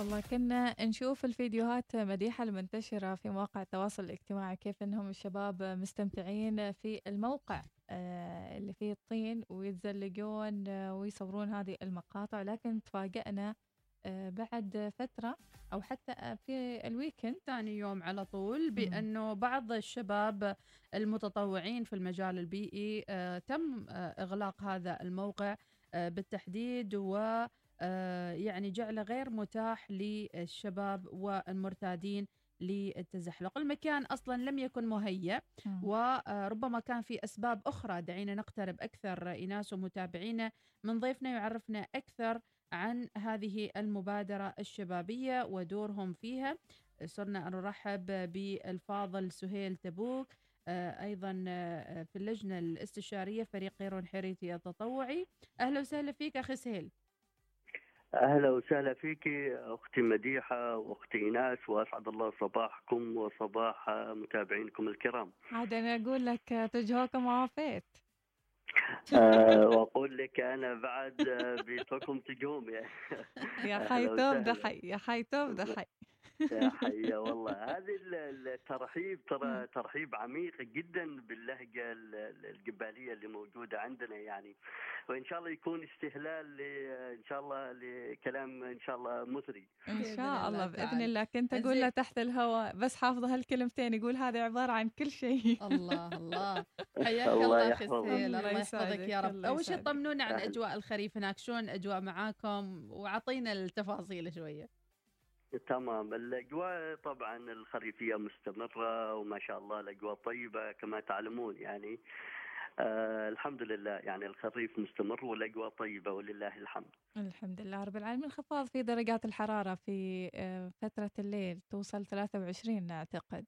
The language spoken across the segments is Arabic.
والله كنا نشوف الفيديوهات مديحة المنتشرة في مواقع التواصل الاجتماعي كيف إنهم الشباب مستمتعين في الموقع آه، اللي فيه الطين ويتزلقون آه، ويصورون هذه المقاطع. لكن تفاجأنا آه، بعد فترة أو حتى في الويكند ثاني يوم على طول بأنه بعض الشباب المتطوعين في المجال البيئي تم إغلاق هذا الموقع بالتحديد و يعني جعله غير متاح للشباب والمرتادين للتزحلق. المكان أصلا لم يكن مهيأ. وربما كان في أسباب أخرى. دعينا نقترب أكثر إيناس ومتابعينا من ضيفنا يعرفنا أكثر عن هذه المبادرة الشبابية ودورهم فيها. صرنا نرحب بالفاضل سهيل تبوك آه، أيضا آه، في اللجنة الاستشارية فريق قيرون حريتي التطوعي. أهلا وسهلا فيك أخي سهيل. أهلا وسهلا فيك أختي مديحة وأختي إيناس وأسعد الله صباحكم وصباح متابعينكم الكرام. عاد أنا أقول لك تجهوكم وافيت أه وأقول لك أنا بعد آه، بيتركم تجوم يا يا حي توب وسهلا. دحي يا حي توب دحي يا حيا والله. هذه ال- الترحيب ترى ترحيب عميق جدا باللهجة ال- ال- الجبالية اللي موجودة عندنا يعني. وإن شاء الله يكون استهلال إن شاء الله لكلام إن شاء الله مثري. إن شاء الله بإذن. الله. كنت أقول. له تحت الهواء بس حافظة هالكلمتين يقول هذه عبارة عن كل شيء. الله الله. حياك الله يحفظك. سهيل الله يحفظك يا رب. أول شيء. طمنونا عن أهلا. أجواء الخريف هناك. شلون الأجواء معاكم؟ وأعطينا التفاصيل شوية. تمام. الأجواء طبعا الخريفية مستمرة وما شاء الله الأجواء طيبة كما تعلمون يعني. آه الحمد لله يعني الخريف مستمر والأجواء طيبة ولله الحمد. الحمد لله رب العالمين. انخفاض في درجات الحرارة في آه، فترة الليل توصل 23 أعتقد.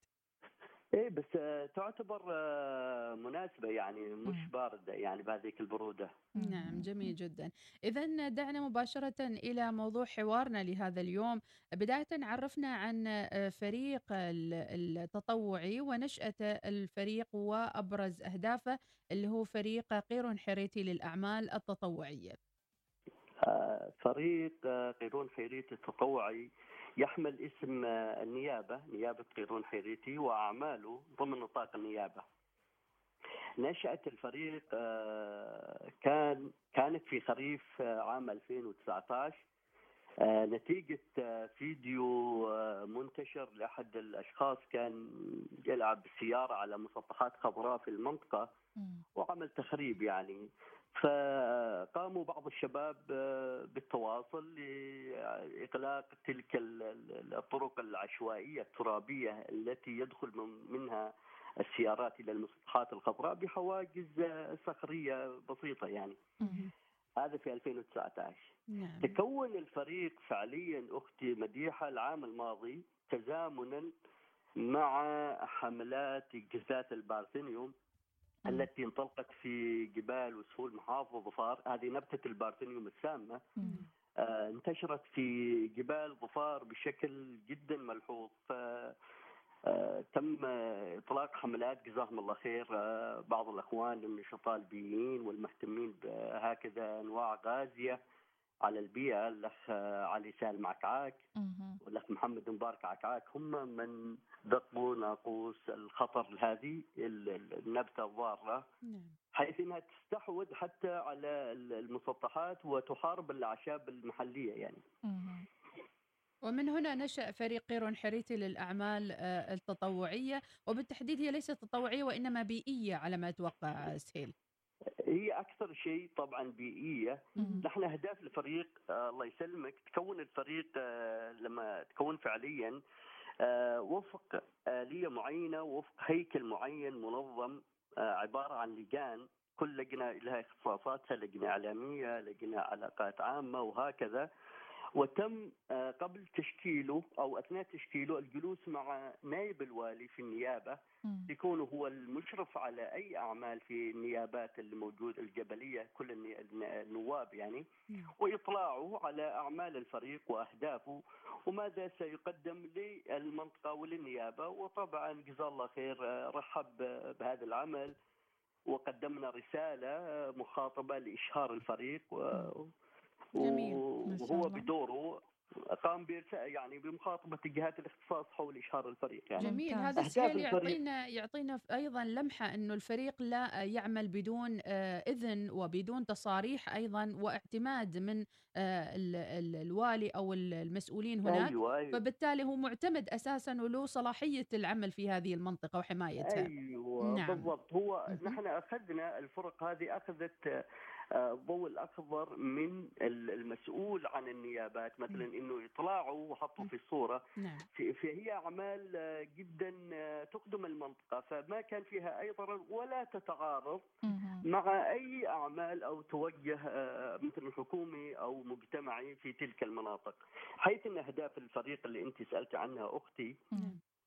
إيه بس آه تعتبر آه مناسبة يعني مش. باردة يعني بهذيك البرودة. نعم جميل جدا. اذا دعنا مباشرة إلى موضوع حوارنا لهذا اليوم. بداية عرفنا عن آه، فريق ال- التطوعي ونشأة الفريق وأبرز أهدافه اللي هو فريق قيرون حريتي للأعمال التطوعية. فريق قيرون حيريتي التطوعي يحمل اسم آه النيابة نيابة قيرون حيريتي وأعماله ضمن نطاق النيابة. نشأة الفريق آه، كان كانت في خريف آه، عام 2019 آه، نتيجة فيديو منتشر لأحد الأشخاص كان يلعب بالسيارة على مسطحات خضراء في المنطقة. وعمل تخريب يعني فقاموا بعض الشباب آه، بالتواصل لإغلاق تلك ال- ال- الطرق العشوائية الترابية التي يدخل من- منها السيارات إلى المسطحات الخضراء بحواجز آه، صخرية بسيطة يعني. هذا في 2019 نعم. تكون الفريق فعليا أختي مديحة العام الماضي تزامنا مع حملات جزات البارثينيوم التي انطلقت في جبال وسهول محافظه ظفار. هذه نبتة البارثينيوم السامة. مم. آه، انتشرت في جبال ظفار بشكل جدا ملحوظ. ف آه، تم إطلاق حملات جزاهم الله خير آه، بعض الأخوان النشطاء البيئيين والمهتمين بهكذا أنواع غازية. على البيئة الاخ علي سالم عكعاك. والاخ محمد مبارك عكعاك هم من دقوا ناقوس الخطر ال- النبتة الضارة. نعم. حيث إنها تستحوذ حتى على ال- المسطحات وتحارب الأعشاب المحلية يعني. ومن هنا نشأ فريق قيرون حريتي للأعمال آه، التطوعية. وبالتحديد هي ليست تطوعية وإنما بيئية على ما أتوقع سهيل. هي أكثر شيء طبعا بيئية. نحن أهداف الفريق آه الله يسلمك تكون الفريق آه لما تكون فعليا آه وفق آلية معينة وفق هيكل معين منظم عبارة عن لجان. كل لجنة لها إختصاصاتها لجنة إعلامية لجنة علاقات عامة وهكذا. وتم آه، قبل تشكيله أو أثناء تشكيله الجلوس مع نائب الوالي في النيابة. يكون هو المشرف على أي أعمال في النيابات اللي موجود الجبلية كل النواب يعني. وإطلاعه على أعمال الفريق وأهدافه وماذا سيقدم للمنطقة وللنيابة وطبعا جزاه الله خير آه، رحب بهذا العمل وقدمنا رسالة مخاطبة لإشهار الفريق و جميل. ما شاء وهو. بدوره قام يعني بمخاطبة جهات الاختصاص حول إشهار الفريق يعني جميل. هذا الفريق. يعطينا يعطينا أيضا لمحة إنه الفريق لا يعمل بدون آه، إذن وبدون تصاريح أيضا واعتماد من آه، ال- ال- الوالي أو ال- المسؤولين هناك أيوه أيوه فبالتالي هو معتمد أساسا وله صلاحية العمل في هذه المنطقة وحمايتها أيوه نعم. بالضبط هو. نحن أخذنا الفرق هذه أخذت الضوء الاخضر من ال- المسؤول عن النيابات مثلا إنه يطلعوا وحطوا في الصورة نعم فهي أعمال آه، جدا آه، تخدم المنطقة فما كان فيها أي ضرر ولا تتعارض. مع أي أعمال أو توجه آه، مثل حكومي أو مجتمعي في تلك المناطق حيث إن أهداف الفريق اللي أنت سألت عنها أختي.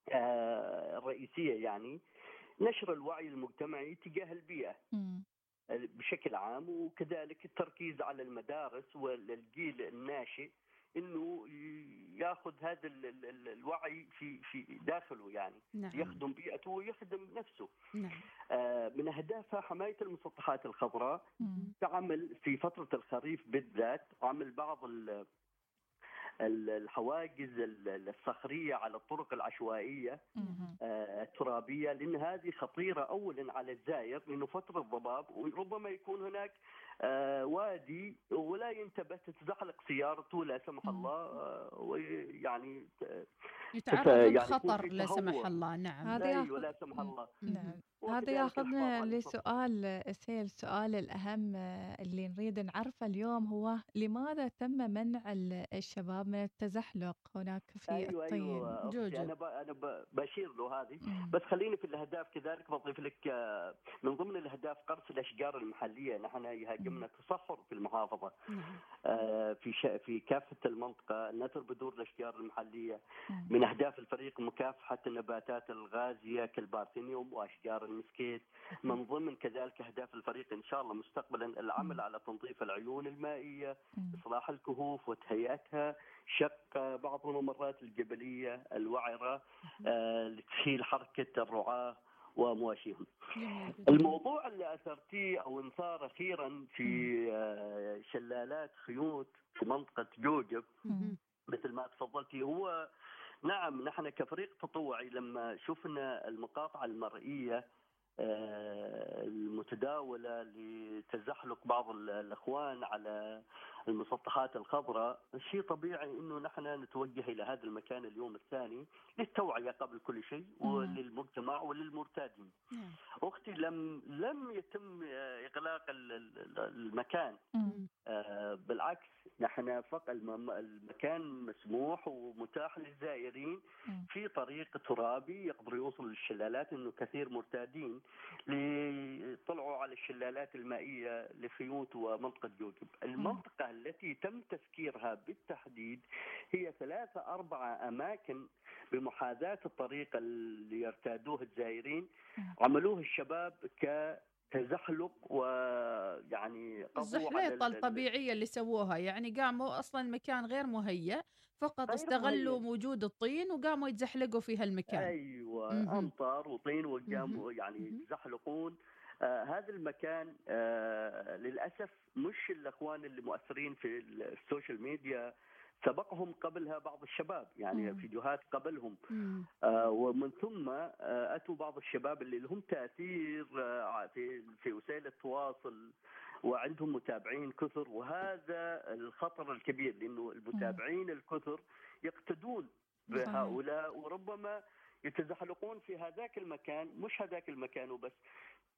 آه، الرئيسية يعني نشر الوعي المجتمعي تجاه البيئة. بشكل عام وكذلك التركيز على المدارس والجيل الناشئ إنه ياخذ هذا ال- ال- ال- الوعي في في داخله يعني نعم. يخدم بيئته ويخدم نفسه. نعم. آه، من اهدافها حماية المسطحات الخضراء. تعمل في فترة الخريف بالذات عمل بعض الحواجز ال- الصخرية على الطرق العشوائية. آه، الترابية لأن هذه خطيرة اولا على الزائر لأنه فترة ضباب وربما يكون هناك آه، وادي ولا ينتبه تتزحلق سيارته لا سمح. الله آه، ويعني يتعرض يعني للخطر في لا سمح. الله نعم هذا أيوه ياخذ لا سمح. الله نعم هذا ياخذنا. لسؤال سيل السؤال الأهم آه، اللي نريد نعرفه اليوم هو لماذا تم منع ال- الشباب من التزحلق هناك في أيوه الطين أيوه جوجو. ب... أنا ب... بشير له هذه. بس خليني في الأهداف كذلك بضيف لك آه، من ضمن الأهداف قرص الأشجار المحلية نحن يهاجمنا تصحر في المحافظة نعم آه، في ش... في كافة المنطقة نثر بذور الأشجار المحلية مم. من أهداف الفريق مكافحة النباتات الغازية كالبارثينيوم وأشجار المسكيت من ضمن كذلك أهداف الفريق إن شاء الله مستقبلا العمل. على تنظيف العيون المائية مم. إصلاح الكهوف وتهيئتها شق بعض الممرات الجبلية الوعرة آه، لتسهيل حركة الرعاة ومواشيهم. الموضوع اللي أثرتيه أو انثار أخيرا في آه، شلالات خيوط في منطقة جوجب. مثل ما تفضلتي هو نعم نحن كفريق تطوعي لما شفنا المقاطع المرئية آه، المتداولة لتزحلق بعض ال- الأخوان على المسطحات الخضراء شيء طبيعي إنه نحن نتوجه إلى هذا المكان اليوم الثاني للتوعية قبل كل شيء مم. وللمجتمع وللمرتادين. نعم أختي لم لم يتم إغلاق ال- ال- المكان. آه، بالعكس نحن فقط الم- المكان مسموح ومتاح للزائرين. في طريق ترابي يقدروا يوصلوا للشلالات إنه كثير مرتادين ليطلعوا على الشلالات المائية لخيوط ومنطقة جوجب، المنطقة التي تم تسكيرها بالتحديد هي ثلاثة أربعة أماكن بمحاذاة الطريق اللي يرتادوه الزائرين مم. عملوه الشباب كتزحلق ويعني قضوا على الزحليطة ال- ال- الطبيعية اللي سووها يعني قاموا أصلا المكان غير مهيأ فقط غير استغلوا مهيأ. وجود الطين وقاموا يتزحلقوا في هالمكان أيوه مهم. أمطار وطين وقاموا يعني. يتزحلقون هذا المكان آه للأسف مش الأخوان اللي مؤثرين في السوشيال ميديا سبقهم قبلها بعض الشباب يعني مم. فيديوهات قبلهم مم. آه ومن ثم آه أتوا بعض الشباب اللي لهم تأثير آه في في وسائل التواصل وعندهم متابعين كثر وهذا الخطر الكبير لأنه المتابعين الكثر يقتدون. بهؤلاء وربما يتزحلقون في هذاك المكان مش هذاك المكان وبس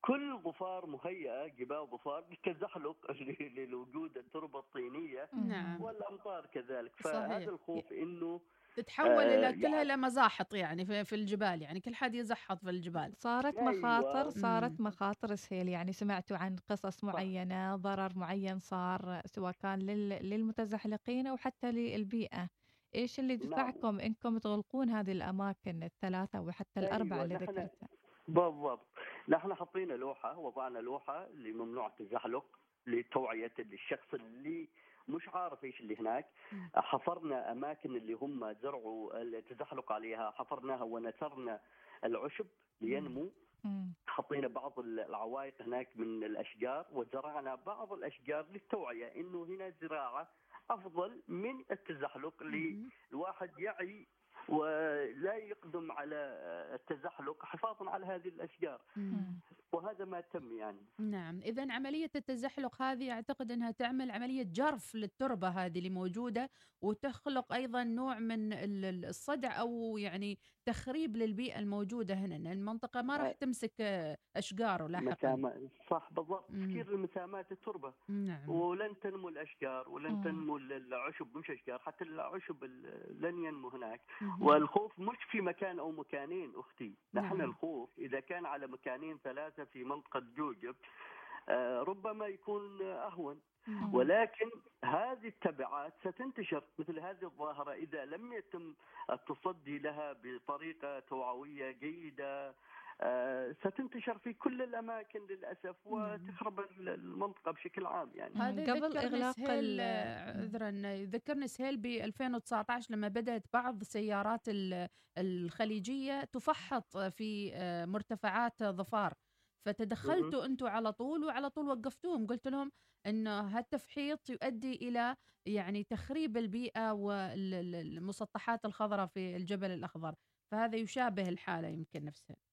كل ظفار مهيئة جبال ظفار للتزحلق لوجود التربة الطينية. نعم. والأمطار كذلك صحيح. فهذا الخوف إنه تتحول آه، إلى كلها يعني- إلى مزاحط يعني في, في الجبال يعني كل حد يزحط في الجبال صارت أيوة. مخاطر صارت مم. مخاطر سهيل يعني سمعتوا عن قصص معينة ضرر معين صار سواء كان لل- للمتزحلقين أو حتى للبيئة إيش اللي نعم. دفعكم إنكم تغلقون هذه الأماكن الثلاثة وحتى الأربعة أيوة، اللي نحن- ذكرتها بالضبط نحن حطينا لوحة وضعنا لوحة لممنوع التزحلق لتوعية الشخص اللي مش عارف إيش اللي هناك. حفرنا أماكن اللي هم زرعوا التزحلق عليها حفرناها ونثرنا العشب لينمو. حطينا بعض العوائق هناك من الأشجار وزرعنا بعض الأشجار للتوعية إنه هنا زراعة أفضل من التزحلق اللي. الواحد يعي ولا يقدم على التزحلق حفاظا على هذه الأشجار. وهذا ما تم يعني. نعم. إذا عملية التزحلق هذه أعتقد أنها تعمل عملية جرف للتربة هذه اللي موجودة وتخلق أيضا نوع من ال- ال- الصدع أو يعني تخريب للبيئة الموجودة هنا لأن المنطقة ما راح. تمسك آه، أشجار لاحقا مسامات صح بالضبط مم. كثير المسامات التربة نعم ولن تنمو الأشجار ولن مم. تنمو العشب مش أشجار حتى العشب ال- لن ينمو هناك مهم. والخوف مش في مكان أو مكانين أختي نحن نعم. الخوف إذا كان على مكانين ثلاثة في منطقه جوجب آه، ربما يكون أهون مم. ولكن هذه التبعات ستنتشر مثل هذه الظاهرة إذا لم يتم التصدي لها بطريقة توعوية جيدة آه، ستنتشر في كل الأماكن للأسف وتخرب المنطقة بشكل عام يعني. قبل آه، عذرا يذكرني سهيل ب 2019 لما بدأت بعض سيارات ال- الخليجية تفحط في آه، مرتفعات ظفار. فتدخلتوا أنتم على طول وعلى طول وقفتوهم. قلت لهم إنه هالتفحيط يؤدي إلى يعني تخريب البيئة والمسطحات الخضراء في الجبل الأخضر. فهذا يشابه الحالة يمكن نفسها.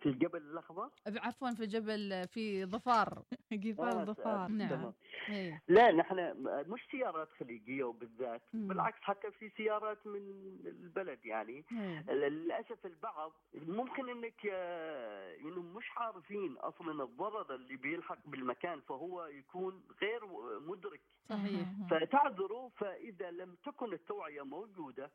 في الجبل الأخضر عفوا في جبل في ظفار جبال آه، ظفار نعم. إيه لا نحن مش سيارات خليجية وبالذات مم. بالعكس حتى في سيارات من البلد يعني إيه. للأسف البعض ممكن إنك آه، انه مش عارفين أصلا الضرر اللي بيلحق بالمكان فهو يكون غير مدرك صحيح مهم. فتعذروا فإذا لم تكن التوعية موجودة.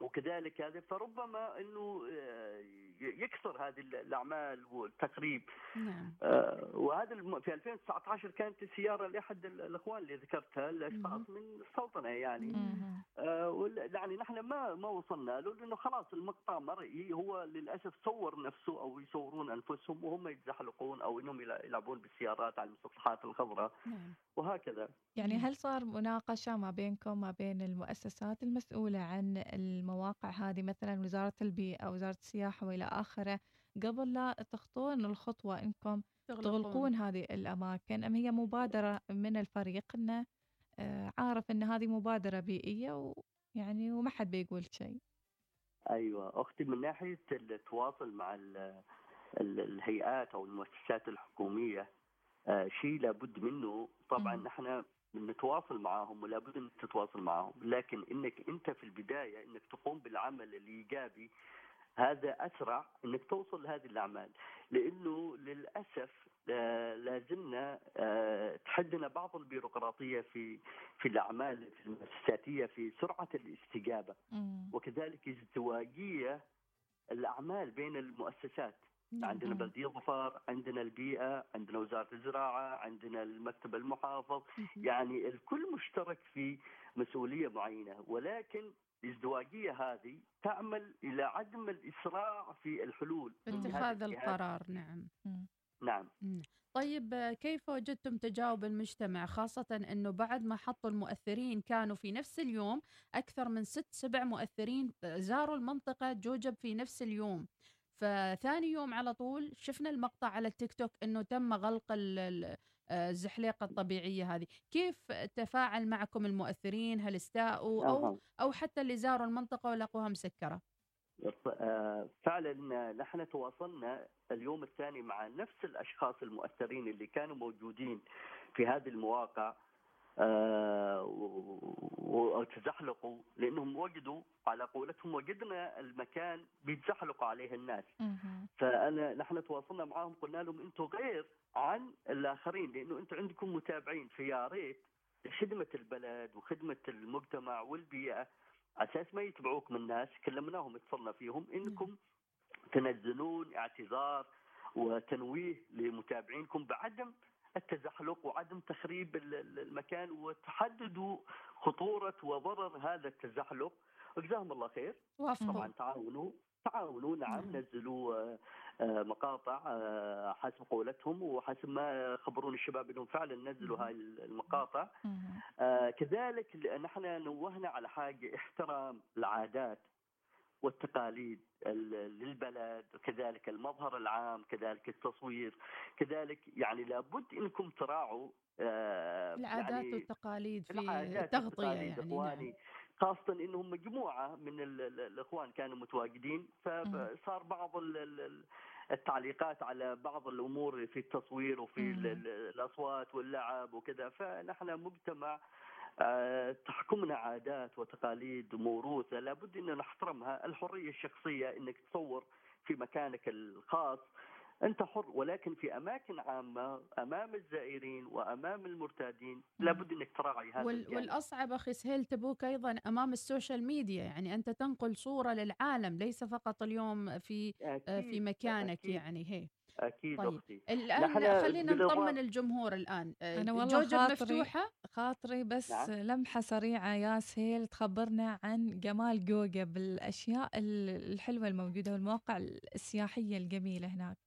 وكذلك هذا فربما إنه آه، يكثر هذه الأعمال والتخريب نعم. آه، وهذا الم- في 2019 كانت السياره لأحد ال- الأخوان اللي ذكرتها الاشخاص من السلطنه يعني. آه، يعني نحن ما ما وصلنا. له لأنه خلاص المقطع مرئي هو للأسف صور نفسه أو يصورون أنفسهم وهم يتزحلقون أو إنهم يلع- يلعبون بالسيارات على المسطحات الخضراء. نعم. وهكذا. يعني. هل صار مناقشة ما بينكم ما بين المؤسسات المسؤولة عن المواقع هذه مثلا وزارة البيئة وزارة السياحة وإلى آخره قبل لا تخطون الخطوة إنكم تغلقون. هذه الأماكن أم هي مبادرة من الفريق إنه آه، عارف إن هذه مبادرة بيئية ويعني وما حد بيقول شيء. أيوه أختي من ناحية التواصل مع ال- ال- الهيئات أو المؤسسات الحكومية آه، شيء لابد منه. طبعا مم. نتواصل معهم ولابد انك تتواصل معهم لكن انك انت في البداية انك تقوم بالعمل الإيجابي هذا أسرع انك توصل لهذه الأعمال. لأنه للأسف آه، لازلنا آه، تحدنا بعض البيروقراطية في في الأعمال المؤسساتية في سرعة الاستجابة. وكذلك ازدواجيه الأعمال بين المؤسسات. نعم. عندنا. بلدية ظفار عندنا البيئة عندنا وزارة الزراعة عندنا المكتب المحافظ. يعني الكل مشترك في مسؤولية معينة ولكن الازدواجية هذه تعمل إلى عدم الإسراع في الحلول اتخاذ. القرار نعم مم. نعم. طيب كيف وجدتم تجاوب المجتمع خاصة أنه بعد ما حطوا المؤثرين كانوا في نفس اليوم أكثر من ست سبع مؤثرين زاروا المنطقة جوجب في نفس اليوم فثاني يوم على طول شفنا المقطع على التيك توك أنه تم غلق آه، الزحليقة الطبيعية هذه. كيف تفاعل معكم المؤثرين؟ هل استاءوا أها. أو حتى اللي زاروا المنطقة ولقوها مسكرة؟ آه، فعلا نحن تواصلنا اليوم الثاني مع نفس الأشخاص المؤثرين اللي كانوا موجودين في هذه المواقع. آه، وتزحلقوا لأنهم وجدوا على قولتهم وجدنا المكان بيتزحلقوا عليه الناس. فأنا نحن تواصلنا معهم قلنا لهم أنتم غير عن الآخرين لأنه أنتم عندكم متابعين فيا ريت خدمة البلد وخدمة المجتمع والبيئة. أساس ما يتبعوكم الناس كلمناهم اتصلنا فيهم إنكم تنزلون اعتذار وتنويه لمتابعينكم بعدم التزحلق وعدم تخريب ال- ال- المكان وتحددوا خطورة وضرر هذا التزحلق وجزاهم الله خير طبعا تعاونوا تعاونوا نعم نعم. نزلوا آه، آه، مقاطع آه، حسب قولتهم وحسب ما خبرون الشباب انهم فعلا نزلوا مم. هاي المقاطع. آه، كذلك نحن نوهنا على حاجة احترام العادات والتقاليد للبلد وكذلك المظهر العام كذلك التصوير كذلك يعني لابد إنكم تراعوا آه العادات يعني والتقاليد في تغطيه يعني إخواني. نعم. خاصة إنهم مجموعة من الإخوان كانوا متواجدين فصار بعض التعليقات على بعض الأمور في التصوير وفي الأصوات واللعب وكذا فنحن مجتمع تحكمنا عادات وتقاليد وموروثه لابد ان نحترمها. الحرية الشخصية إنك تصور في مكانك الخاص. أنت حر ولكن في أماكن عامة أمام الزائرين وأمام المرتادين لابد إنك تراعي هذا وال الجانب. والأصعب أخي سهيل تبوك أيضا أمام ال social media. يعني أنت تنقل صورة للعالم ليس فقط اليوم في آه، أكيد في مكانك أكيد. يعني هي. أكيد طيب. أختي الآن خلينا نطمن الجمهور الآن آه، أنا والله جوجب خاطري مفتوحة خاطري بس نعم. لمحة سريعة يا سهيل تخبرنا عن جمال جوجب الاشياء الحلوة الموجودة والمواقع السياحية الجميلة هناك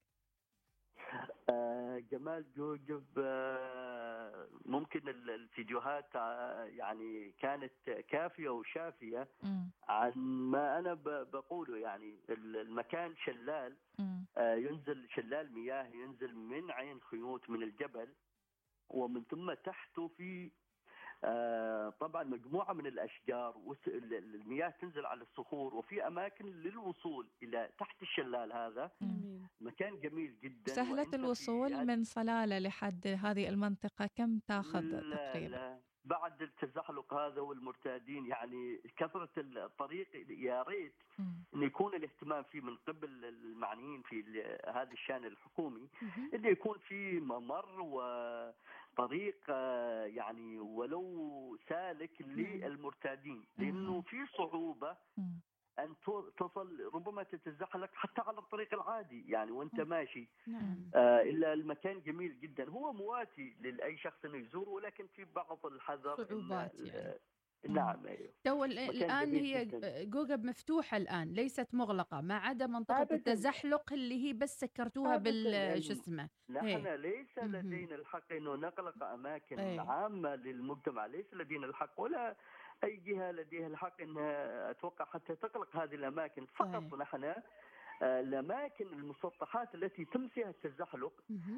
جمال جوجب آه، ممكن الفيديوهات آه، يعني كانت كافية وشافية عن ما أنا بقوله. يعني المكان شلال ينزل شلال مياه ينزل من عين خيوط من الجبل ومن ثم تحته في آه، طبعا مجموعة من الأشجار المياه تنزل على الصخور وفي أماكن للوصول إلى تحت الشلال هذا. مكان جميل جدا. سهلة الوصول من صلالة لحد هذه المنطقة كم تاخذ تقريبا؟ لا. بعد التزحلق هذا والمرتادين يعني كثرة الطريق يا ريت انه يكون الاهتمام فيه من قبل المعنيين في هذا الشأن الحكومي انه يكون في ممر وطريق آه، يعني ولو سالك للمرتادين لأنه في صعوبة أن تصل ربما تتزحلق حتى على الطريق العادي يعني وأنت ماشي. نعم. آه إلا المكان جميل جدا. هو مواتي لأي شخص يزوره ولكن في بعض الحذر صعوبات يعني. نعم أيوه تو الآن هي جوجب مفتوحة الآن ليست مغلقة ما عدا منطقة أبداً. التزحلق اللي هي بس سكرتوها بال شو اسمه نحن ليس لدينا الحق إنه نغلق أماكن أيه. عامة للمجتمع ليس لدينا الحق ولا أي جهة لديها الحق إنها أتوقع حتى تغلق هذه الأماكن فقط. نحن الأماكن المسطحات التي تم فيها التزحلق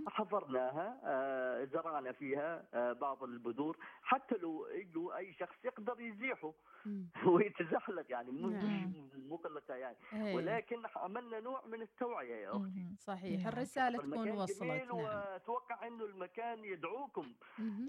حضرناها آه، زرعنا فيها آه، بعض البذور حتى لو اجوا أي شخص يقدر يزيحه ويتزحلق يعني مش نعم. مغلقه يعني. أيه. ولكن عملنا نوع من التوعية يا أختي. صحيح. نعم. الرسالة تكون وصلت. نعم. وأتوقع إنه المكان يدعوكم.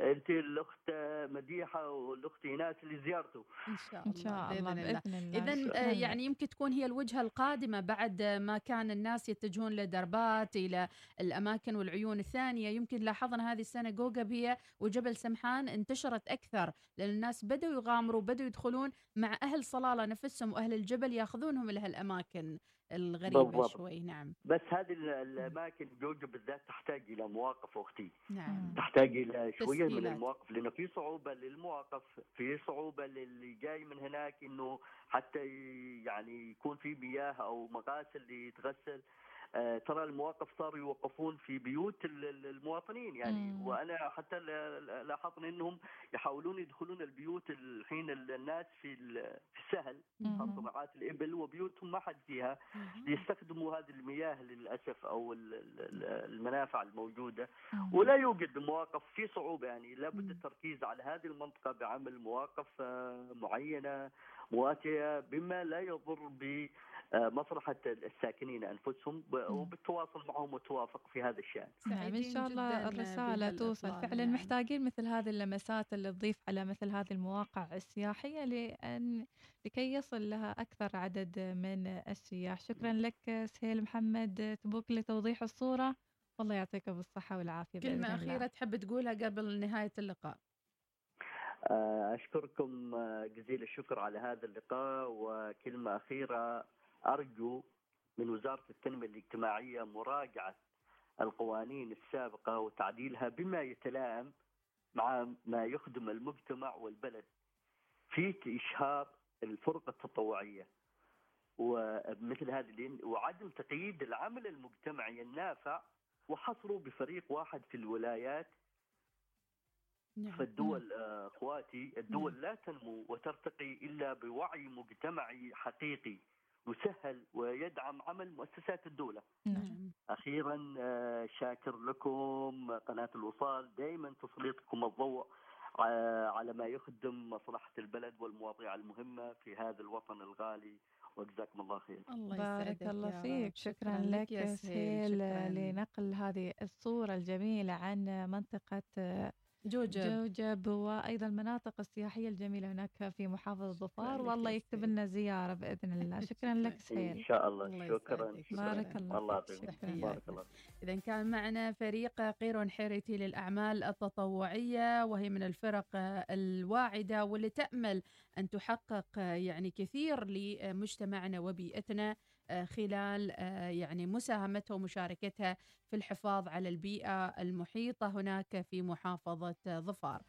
أنت الأخت مديحة والأخت إيناس اللي زيارته. إن شاء الله, إن شاء الله. بإذن الله. اذا يعني يمكن تكون هي الوجهة القادمة بعد ما كان الناس يتجهون لدربات إلى الأماكن والعيون الثانية. يمكن لاحظنا هذه السنة جوجا هي وجبل سمحان انتشرت أكثر لأن الناس بدأوا يغامروا بدأوا يدخلون مع أهل صلالة نفسهم وأهل الجبل يأخذونهم إلى هالاماكن الغريبة بالضبط. شوي نعم. بس هذه الأماكن جوجو بالذات تحتاج إلى مواقف أختي نعم. تحتاج إلى شوية من المواقف لأنه في صعوبة للمواقف في صعوبة للي جاي من هناك إنه حتى يعني يكون في مياه أو مغاسل يتغسل. ترى المواقف صاروا يوقفون في بيوت المواطنين يعني. مم. وأنا حتى لاحظنا إنهم يحاولون يدخلون البيوت الحين الناس في السهل خاصة رعاة الإبل وبيوتهم ما حد فيها. ليستخدموا هذه المياه للأسف أو المنافع الموجودة. مم. ولا يوجد مواقف في صعوبة يعني. لابد التركيز على هذه المنطقة بعمل مواقف آه، معينة مواتيه بما لا يضر ب آه، مصلحة الساكنين أنفسهم وبالتواصل معهم وتوافق في هذا الشأن. نعم إن شاء الله الرسالة توصل. فعلا يعني. محتاجين مثل هذه اللمسات اللي تضيف على مثل هذه المواقع السياحية لأن لكي يصل لها أكثر عدد من السياح. شكرا لك سهيل محمد تبوك لتوضيح الصورة. والله يعطيك بالصحة والعافية كلمة أخيرة تحب تقولها قبل نهاية اللقاء؟ آه، أشكركم آه، جزيل الشكر على هذا اللقاء وكلمة أخيرة أرجو من وزارة التنمية الاجتماعية مراجعة القوانين السابقة وتعديلها بما يتلائم مع ما يخدم المجتمع والبلد في إشهار الفرقة التطوعية ومثل هذه وعدم تقييد العمل المجتمعي النافع وحصره بفريق واحد في الولايات نعم. فالدول نعم. أخواتي الدول نعم. لا تنمو وترتقي إلا بوعي مجتمعي حقيقي يسهل ويدعم عمل مؤسسات الدولة. نعم. أخيرا آه، شاكر لكم قناة الوصال دائما تسليطكم الضوء آه، على ما يخدم مصلحة البلد والمواضيع المهمة في هذا الوطن الغالي. وجزاكم الله خير. الله بارك يسعدك الله. فيك. شكرا لك يا سهيل شكراً. لنقل هذه الصورة الجميلة عن منطقة جوجب. جوجب وأيضا المناطق السياحية الجميلة هناك في محافظة ظفار والله يكتب. لنا زيارة بإذن الله. شكرا لك إن سهيل شاء الله. الله شكرا. بارك الله الله. بارك الله إذا كان معنا فريق قيرون حيرتي للأعمال التطوعية وهي من الفرق الواعدة واللي تأمل أن تحقق يعني كثير لمجتمعنا وبيئتنا. خلال يعني مساهمتها ومشاركتها في الحفاظ على البيئة المحيطة هناك في محافظة ظفار.